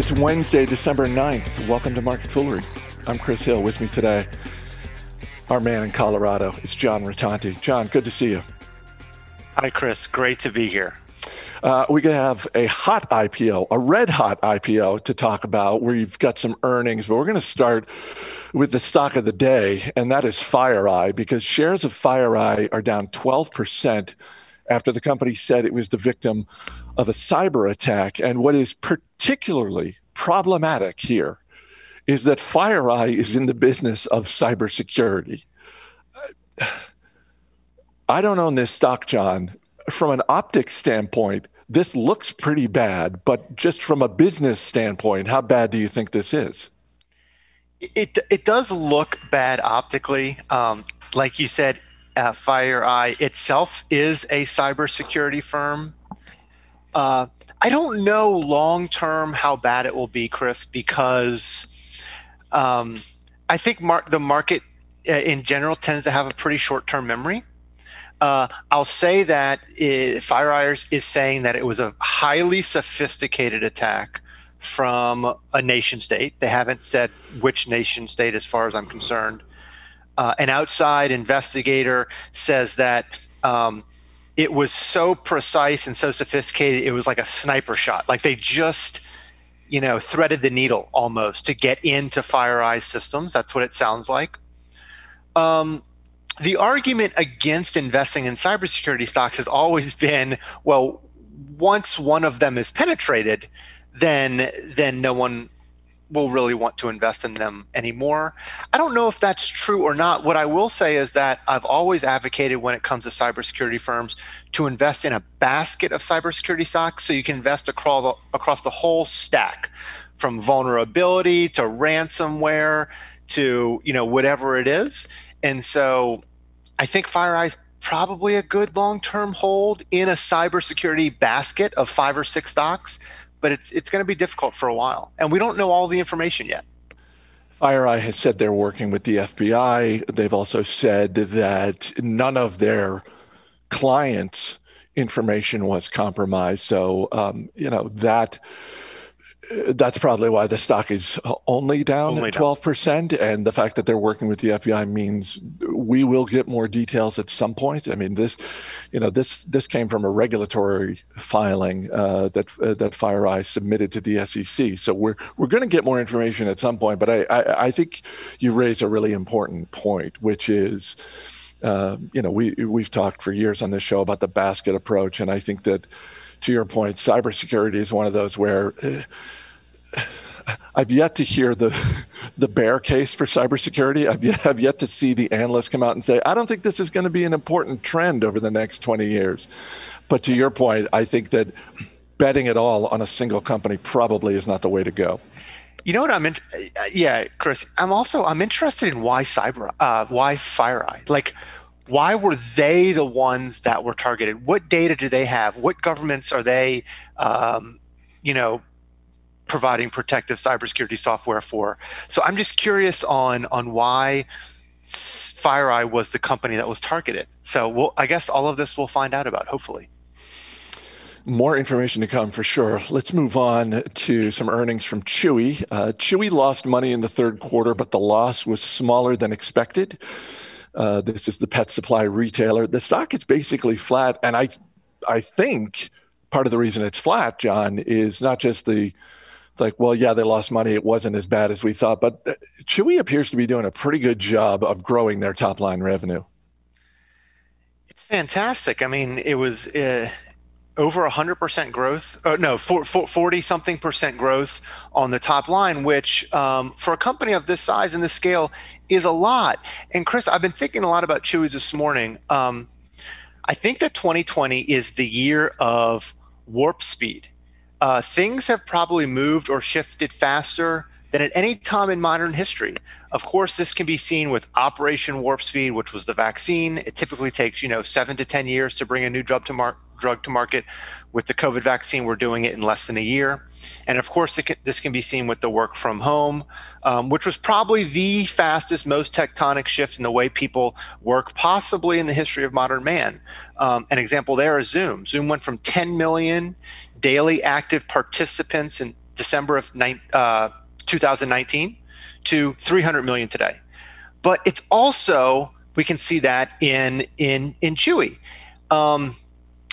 It's Wednesday, December 9th. Welcome to Market Foolery. I'm Chris Hill. With me today, our man in Colorado. It's John Rotonti. John, good to see you. Hi, Chris. Great to be here. Uh, we have a hot IPO, a red hot IPO to talk about. We've got some earnings, but we're going to start with the stock of the day, and that is FireEye, because shares of FireEye are down 12% after the company said it was the victim of a cyber attack. And what is particularly problematic here is that FireEye is in the business of cybersecurity. I don't own this stock, John. From an optics standpoint, this looks pretty bad, but just from a business standpoint, how bad do you think this is? It, it does look bad optically. Um, like you said, uh, FireEye itself is a cybersecurity firm. Uh, I don't know long term how bad it will be, Chris, because um, I think mar- the market uh, in general tends to have a pretty short term memory. Uh, I'll say that FireEye is saying that it was a highly sophisticated attack from a nation state. They haven't said which nation state, as far as I'm concerned. Uh, an outside investigator says that um, it was so precise and so sophisticated, it was like a sniper shot. Like they just, you know, threaded the needle almost to get into FireEye systems. That's what it sounds like. Um, the argument against investing in cybersecurity stocks has always been, well, once one of them is penetrated, then then no one will really want to invest in them anymore. I don't know if that's true or not. What I will say is that I've always advocated when it comes to cybersecurity firms to invest in a basket of cybersecurity stocks so you can invest across the, across the whole stack from vulnerability to ransomware to, you know, whatever it is. And so I think FireEye is probably a good long-term hold in a cybersecurity basket of five or six stocks but it's it's going to be difficult for a while, and we don't know all the information yet. FireEye has said they're working with the FBI. They've also said that none of their clients' information was compromised. So, um, you know that that's probably why the stock is only down only 12%. Down. And the fact that they're working with the FBI means we will get more details at some point. I mean, this, you know, this this came from a regulatory filing uh, that uh, that FireEye submitted to the SEC. So we're we're going to get more information at some point. But I, I, I think you raise a really important point, which is. Uh, you know, we we've talked for years on this show about the basket approach, and I think that, to your point, cybersecurity is one of those where uh, I've yet to hear the the bear case for cybersecurity. I've yet, have yet to see the analysts come out and say, I don't think this is going to be an important trend over the next 20 years. But to your point, I think that betting it all on a single company probably is not the way to go. You know what I'm in? Yeah, Chris. I'm also I'm interested in why cyber, uh, why FireEye. Like, why were they the ones that were targeted? What data do they have? What governments are they? Um, you know, providing protective cybersecurity software for. So I'm just curious on on why FireEye was the company that was targeted. So we'll, I guess all of this we'll find out about, hopefully. More information to come for sure. Let's move on to some earnings from Chewy. Uh, Chewy lost money in the third quarter, but the loss was smaller than expected. Uh, this is the pet supply retailer. The stock is basically flat, and I, I think part of the reason it's flat, John, is not just the it's like, well, yeah, they lost money. It wasn't as bad as we thought. But uh, Chewy appears to be doing a pretty good job of growing their top line revenue. It's fantastic. I mean, it was uh, over 100% growth. Oh, no, 40 something percent growth on the top line, which um, for a company of this size and this scale is a lot. And Chris, I've been thinking a lot about Chewy's this morning. Um, I think that 2020 is the year of warp speed uh, things have probably moved or shifted faster than at any time in modern history. Of course, this can be seen with Operation Warp Speed, which was the vaccine. It typically takes, you know, seven to 10 years to bring a new drug to, mar- drug to market. With the COVID vaccine, we're doing it in less than a year. And of course, can, this can be seen with the work from home, um, which was probably the fastest, most tectonic shift in the way people work, possibly in the history of modern man. Um, an example there is Zoom. Zoom went from 10 million daily active participants in December of uh, 2019 to 300 million today. But it's also we can see that in in in Chewy. Um,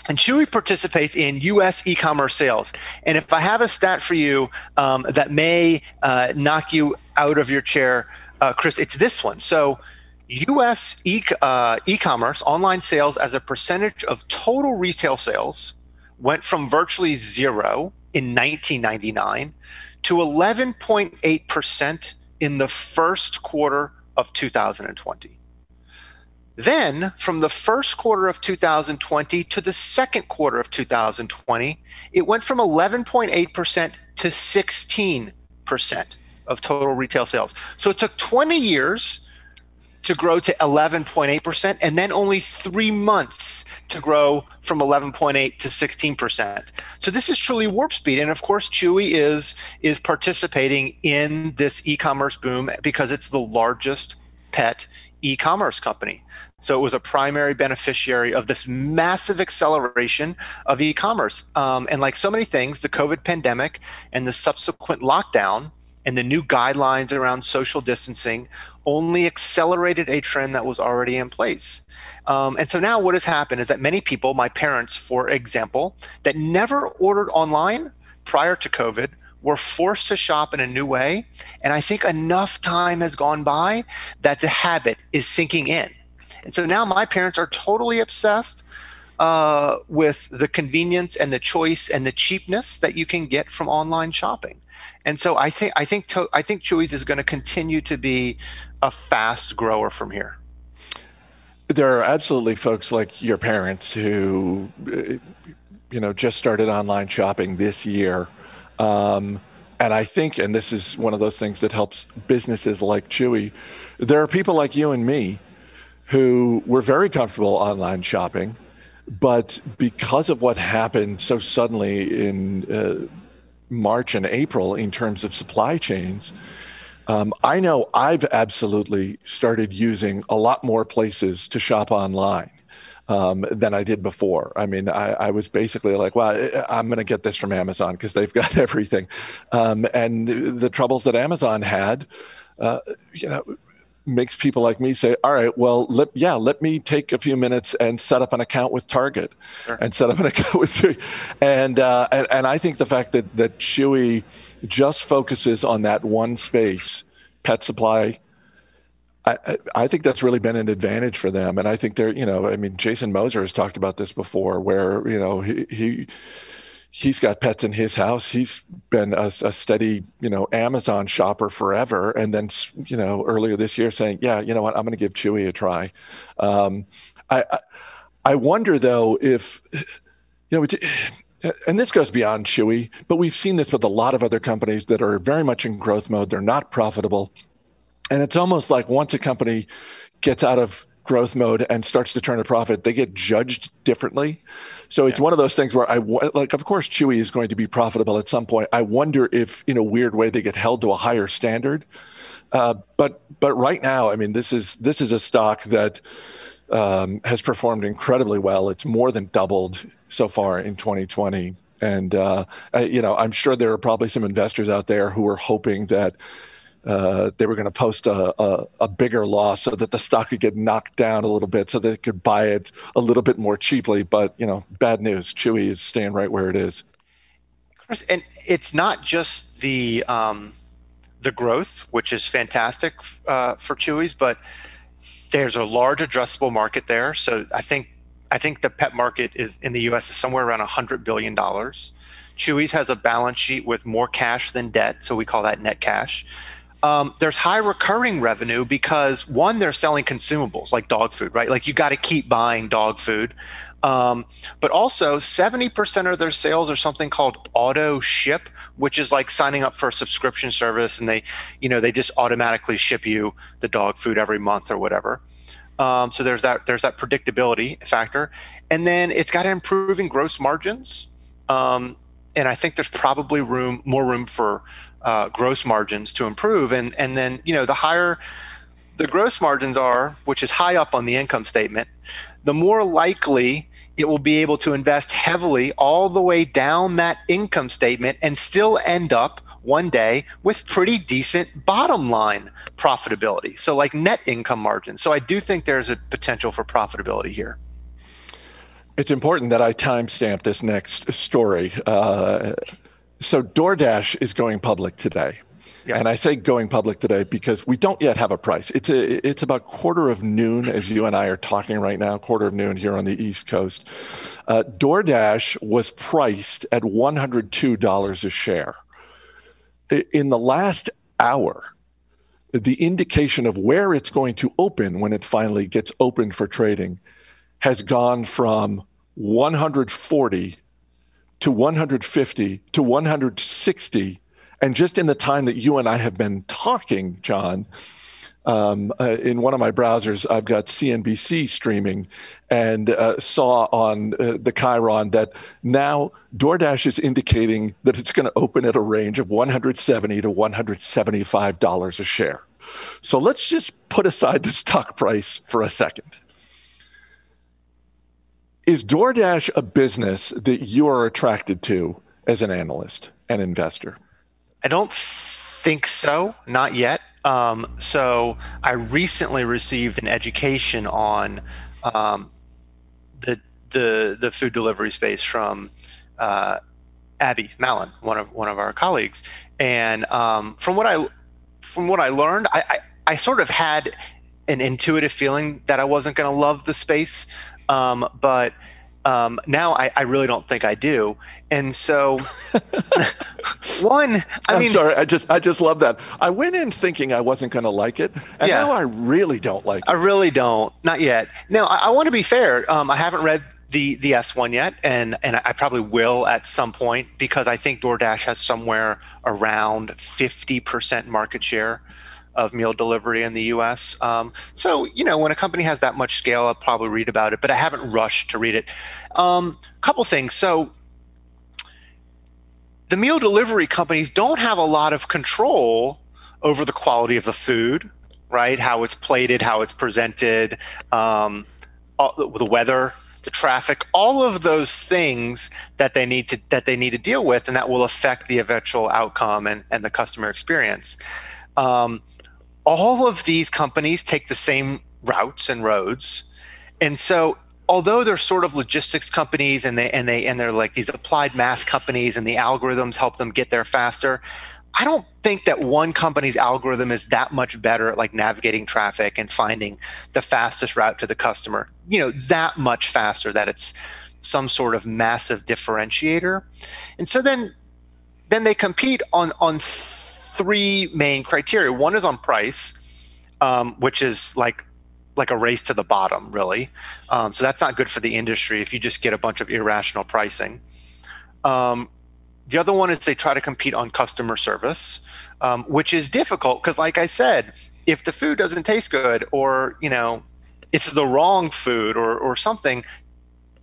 and Chewy participates in U.S. e-commerce sales. And if I have a stat for you um, that may uh, knock you out of your chair, uh, Chris, it's this one. So, U.S. E- uh, e-commerce online sales as a percentage of total retail sales went from virtually zero in 1999 to 11.8 percent in the first quarter of 2020. Then, from the first quarter of 2020 to the second quarter of 2020, it went from 11.8% to 16% of total retail sales. So it took 20 years to grow to 11.8%, and then only three months to grow from 11.8 to 16%. So this is truly warp speed. And of course, Chewy is, is participating in this e commerce boom because it's the largest pet e commerce company. So it was a primary beneficiary of this massive acceleration of e commerce. Um, and like so many things, the COVID pandemic and the subsequent lockdown and the new guidelines around social distancing only accelerated a trend that was already in place. Um, and so now what has happened is that many people, my parents, for example, that never ordered online prior to COVID, were forced to shop in a new way. And I think enough time has gone by that the habit is sinking in. And so now my parents are totally obsessed uh, with the convenience and the choice and the cheapness that you can get from online shopping. And so I think I think to, I think Chewy's is going to continue to be a fast grower from here. There are absolutely folks like your parents who, you know, just started online shopping this year. Um, and I think, and this is one of those things that helps businesses like Chewy, there are people like you and me who were very comfortable online shopping, but because of what happened so suddenly in uh, March and April in terms of supply chains, um, I know I've absolutely started using a lot more places to shop online. Um, than I did before. I mean, I, I was basically like, well, I'm going to get this from Amazon because they've got everything. Um, and the troubles that Amazon had, uh, you know, makes people like me say, all right, well, let, yeah, let me take a few minutes and set up an account with Target sure. and set up an account with, and, uh, and, and I think the fact that, that Chewy just focuses on that one space, pet supply, I, I think that's really been an advantage for them. And I think they're, you know, I mean, Jason Moser has talked about this before where, you know, he, he he's got pets in his house. He's been a, a, steady, you know, Amazon shopper forever. And then, you know, earlier this year saying, yeah, you know what, I'm going to give Chewy a try. Um, I, I, I wonder though if, you know, and this goes beyond Chewy, but we've seen this with a lot of other companies that are very much in growth mode. They're not profitable. And it's almost like once a company gets out of growth mode and starts to turn a profit, they get judged differently. So it's yeah. one of those things where I like, of course, Chewy is going to be profitable at some point. I wonder if, in a weird way, they get held to a higher standard. Uh, but but right now, I mean, this is this is a stock that um, has performed incredibly well. It's more than doubled so far in 2020. And uh, I, you know, I'm sure there are probably some investors out there who are hoping that uh, they were going to post a, a, a, bigger loss so that the stock could get knocked down a little bit so they could buy it a little bit more cheaply. But, you know, bad news. Chewy is staying right where it is. Chris, and it's not just the um, the growth, which is fantastic uh, for Chewy's, but there's a large addressable market there. So I think I think the pet market is in the U.S. is somewhere around hundred billion dollars. Chewy's has a balance sheet with more cash than debt, so we call that net cash um, there's high recurring revenue because one, they're selling consumables like dog food, right? Like you got to keep buying dog food. Um, but also, 70% of their sales are something called auto ship, which is like signing up for a subscription service and they, you know, they just automatically ship you the dog food every month or whatever. Um, so there's that there's that predictability factor, and then it's got improving gross margins. Um, and I think there's probably room more room for uh, gross margins to improve. And and then you know the higher the gross margins are, which is high up on the income statement, the more likely it will be able to invest heavily all the way down that income statement and still end up one day with pretty decent bottom line profitability. So, like net income margin. So, I do think there's a potential for profitability here. It's important that I timestamp this next story. Uh, so, DoorDash is going public today. Yeah. And I say going public today because we don't yet have a price. It's a, it's about quarter of noon as you and I are talking right now, quarter of noon here on the East Coast. Uh, DoorDash was priced at $102 a share. In the last hour, the indication of where it's going to open when it finally gets open for trading has gone from 140 to 150 to 160 and just in the time that you and I have been talking, John, um, uh, in one of my browsers, I've got CNBC streaming and uh, saw on uh, the chyron that now DoorDash is indicating that it's going to open at a range of 170 to 175 dollars a share. So let's just put aside the stock price for a second. Is DoorDash a business that you are attracted to as an analyst and investor? I don't think so, not yet. Um, so I recently received an education on um, the the the food delivery space from uh, Abby Mallon, one of one of our colleagues, and um, from what I from what I learned, I, I, I sort of had an intuitive feeling that I wasn't going to love the space, um, but um, now I, I, really don't think I do. And so, one, I am mean, sorry, I just I just love that. I went in thinking I wasn't going to like it, and yeah, now I really don't like it. I really don't, not yet. Now I, I want to be fair. Um, I haven't read the the S one yet, and and I probably will at some point because I think DoorDash has somewhere around fifty percent market share of meal delivery in the US. Um, so, you know, when a company has that much scale, I'll probably read about it, but I haven't rushed to read it. A um, couple things. So, the meal delivery companies don't have a lot of control over the quality of the food, right? How it's plated, how it's presented, um, all, the weather, the traffic, all of those things that they need to that they need to deal with, and that will affect the eventual outcome and, and the customer experience. Um, all of these companies take the same routes and roads. And so although they're sort of logistics companies and they and they and they're like these applied math companies and the algorithms help them get there faster, I don't think that one company's algorithm is that much better at like navigating traffic and finding the fastest route to the customer. You know, that much faster that it's some sort of massive differentiator. And so then then they compete on on three main criteria. One is on price, um, which is like like a race to the bottom, really. Um, so that's not good for the industry if you just get a bunch of irrational pricing. Um, the other one is they try to compete on customer service, um, which is difficult because, like I said, if the food doesn't taste good or you know it's the wrong food or or something,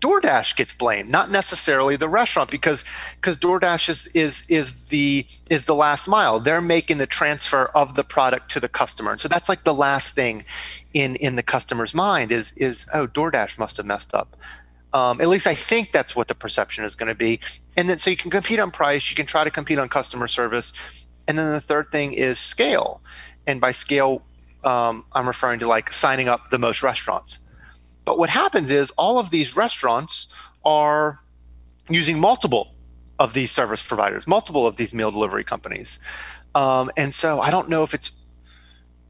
DoorDash gets blamed, not necessarily the restaurant, because because DoorDash is is is the is the last mile. They're making the transfer of the product to the customer, and so that's like the last thing in in the customer's mind is is oh DoorDash must have messed up. Um, at least I think that's what the perception is going to be. And then so you can compete on price, you can try to compete on customer service, and then the third thing is scale. And by scale, um, I'm referring to like signing up the most restaurants. But what happens is all of these restaurants are using multiple of these service providers, multiple of these meal delivery companies. Um, and so I don't know if it's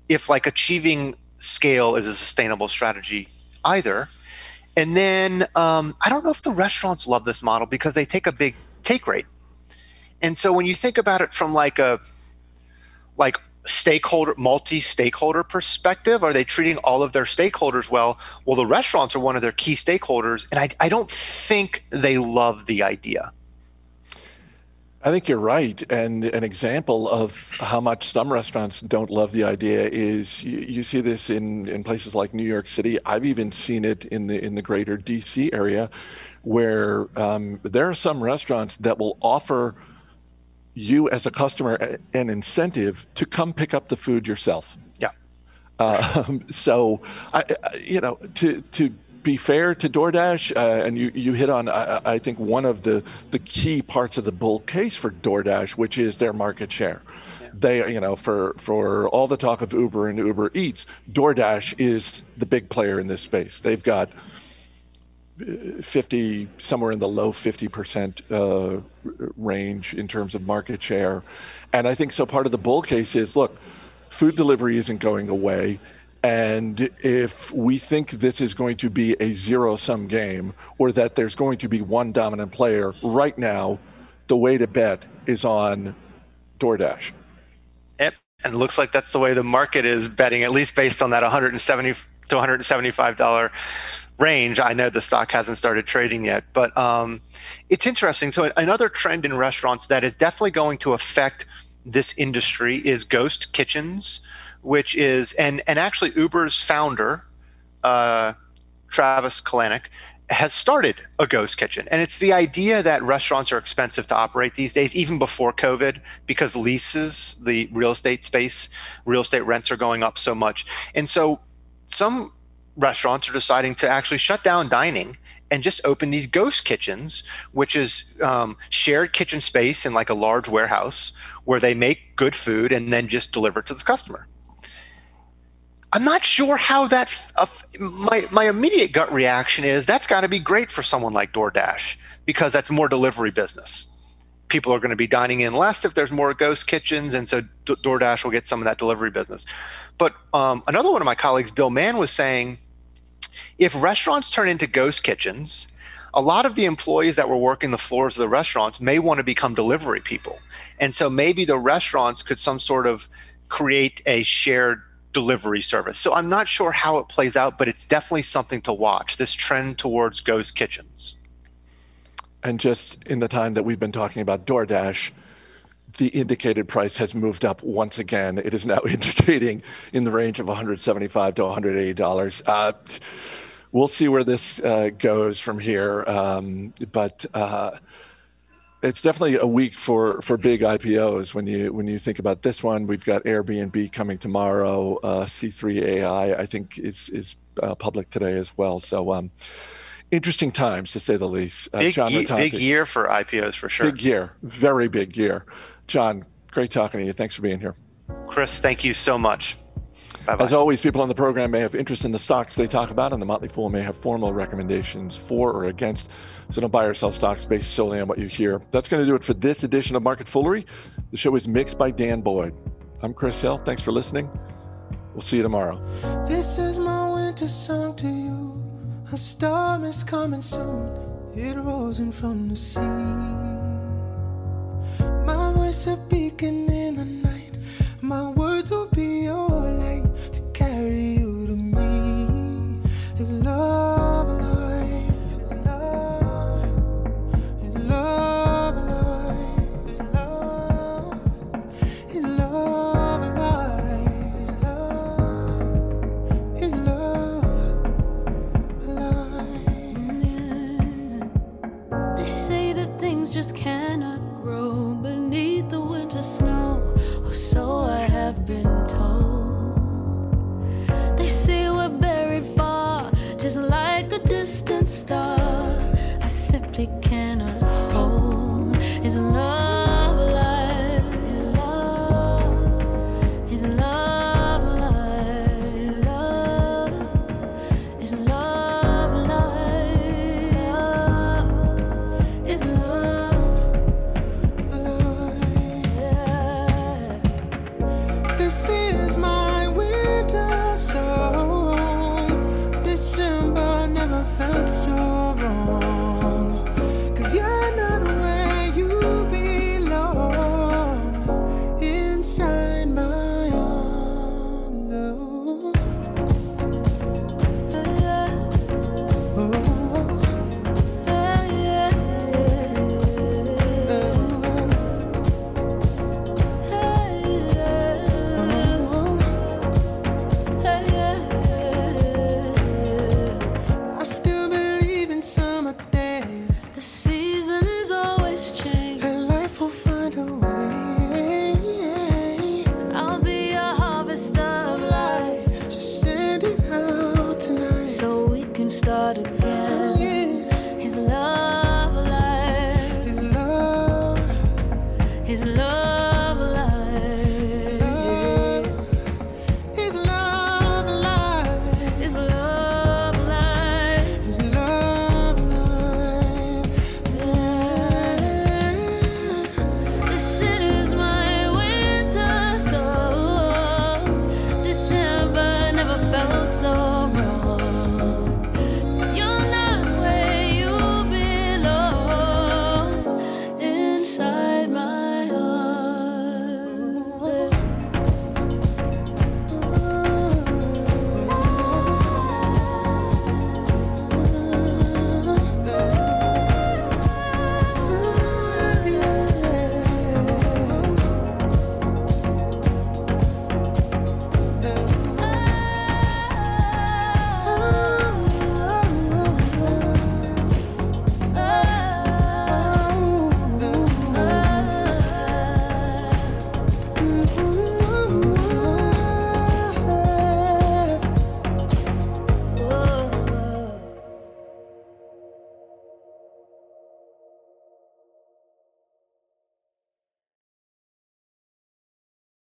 if like achieving scale is a sustainable strategy either. And then um, I don't know if the restaurants love this model because they take a big take rate. And so when you think about it from like a like stakeholder multi-stakeholder perspective are they treating all of their stakeholders well well the restaurants are one of their key stakeholders and i, I don't think they love the idea I think you're right. And an example of how much some restaurants don't love the idea is you, you, see this in, in places like New York City. I've even seen it in the in the greater DC area where um, there are some restaurants that will offer you as a customer an incentive to come pick up the food yourself. Yeah. Um, so, I, you know, to to be fair to DoorDash, uh, and you, you hit on, I, I, think, one of the, the key parts of the bull case for DoorDash, which is their market share. Yeah. They, you know, for, for all the talk of Uber and Uber Eats, DoorDash is the big player in this space. They've got 50, somewhere in the low 50% uh, range in terms of market share. And I think so part of the bull case is look, food delivery isn't going away. And if we think this is going to be a zero sum game or that there's going to be one dominant player right now, the way to bet is on DoorDash. Yep. And it looks like that's the way the market is betting, at least based on that 170 to 175 dollar range. I know the stock hasn't started trading yet, but um, it's interesting. So another trend in restaurants that is definitely going to affect this industry is ghost kitchens which is and and actually Uber's founder, uh, Travis Kalanick, has started a ghost kitchen, and it's the idea that restaurants are expensive to operate these days, even before COVID, because leases, the real estate space, real estate rents are going up so much, and so some restaurants are deciding to actually shut down dining and just open these ghost kitchens, which is um, shared kitchen space in like a large warehouse where they make good food and then just deliver it to the customer. I'm not sure how that. Uh, my my immediate gut reaction is that's got to be great for someone like DoorDash because that's more delivery business. People are going to be dining in less if there's more ghost kitchens, and so DoorDash will get some of that delivery business. But um, another one of my colleagues, Bill Mann, was saying if restaurants turn into ghost kitchens, a lot of the employees that were working the floors of the restaurants may want to become delivery people, and so maybe the restaurants could some sort of create a shared delivery service. So I'm not sure how it plays out, but it's definitely something to watch this trend towards ghost kitchens. And just in the time that we've been talking about DoorDash, the indicated price has moved up once again. It is now indicating in the range of 175 to 180 dollars. Uh, we'll see where this uh, goes from here, um, but. Uh, it's definitely a week for for big IPOs when you when you think about this one. We've got Airbnb coming tomorrow. Uh, C3 AI I think is is uh, public today as well. So um, interesting times to say the least. Uh, big, John ye- big year for IPOs for sure. Big year, very big year. John, great talking to you. Thanks for being here. Chris, thank you so much. Bye-bye. As always, people on the program may have interest in the stocks they talk about, and the Motley Fool may have formal recommendations for or against. So don't buy or sell stocks based solely on what you hear. That's going to do it for this edition of Market Foolery. The show is mixed by Dan Boyd. I'm Chris Hill. Thanks for listening. We'll see you tomorrow. This is my winter song to you. A storm is coming soon. It rolls in from the sea. My voice a beacon